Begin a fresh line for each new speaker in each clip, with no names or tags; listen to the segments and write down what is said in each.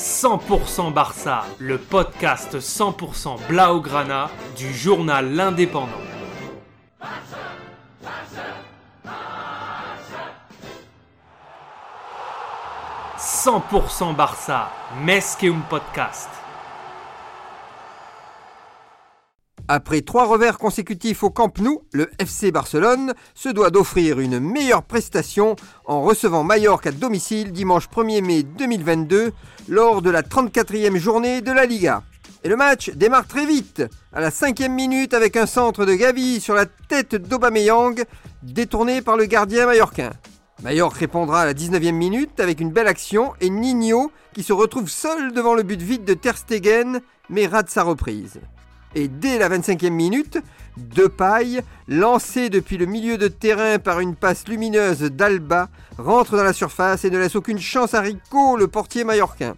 100% Barça, le podcast 100% Blaugrana du journal L'Indépendant. 100% Barça, un Podcast.
Après trois revers consécutifs au Camp Nou, le FC Barcelone se doit d'offrir une meilleure prestation en recevant Mallorca à domicile dimanche 1er mai 2022 lors de la 34e journée de la Liga. Et le match démarre très vite, à la cinquième minute avec un centre de Gavi sur la tête d'Aubameyang, détourné par le gardien mallorquin. Mallorca répondra à la 19e minute avec une belle action et Nino qui se retrouve seul devant le but vide de Ter Stegen mais rate sa reprise. Et dès la 25e minute, Depay, lancé depuis le milieu de terrain par une passe lumineuse d'Alba, rentre dans la surface et ne laisse aucune chance à Rico, le portier mallorquin.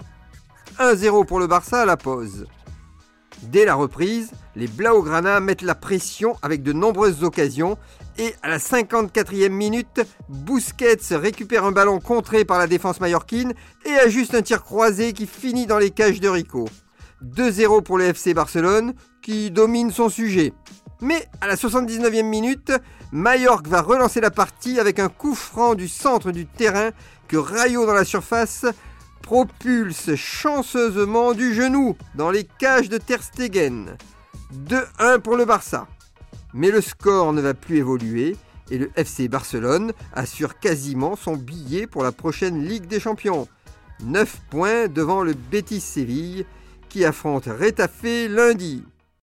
1-0 pour le Barça à la pause. Dès la reprise, les Blaugrana mettent la pression avec de nombreuses occasions et à la 54e minute, Busquets récupère un ballon contré par la défense mallorquine et ajuste un tir croisé qui finit dans les cages de Rico. 2-0 pour le FC Barcelone qui domine son sujet. Mais à la 79e minute, Mallorca va relancer la partie avec un coup franc du centre du terrain que Rayo dans la surface propulse chanceusement du genou dans les cages de Ter Stegen. 2-1 pour le Barça. Mais le score ne va plus évoluer et le FC Barcelone assure quasiment son billet pour la prochaine Ligue des Champions. 9 points devant le Betis Séville qui affronte Retafe lundi.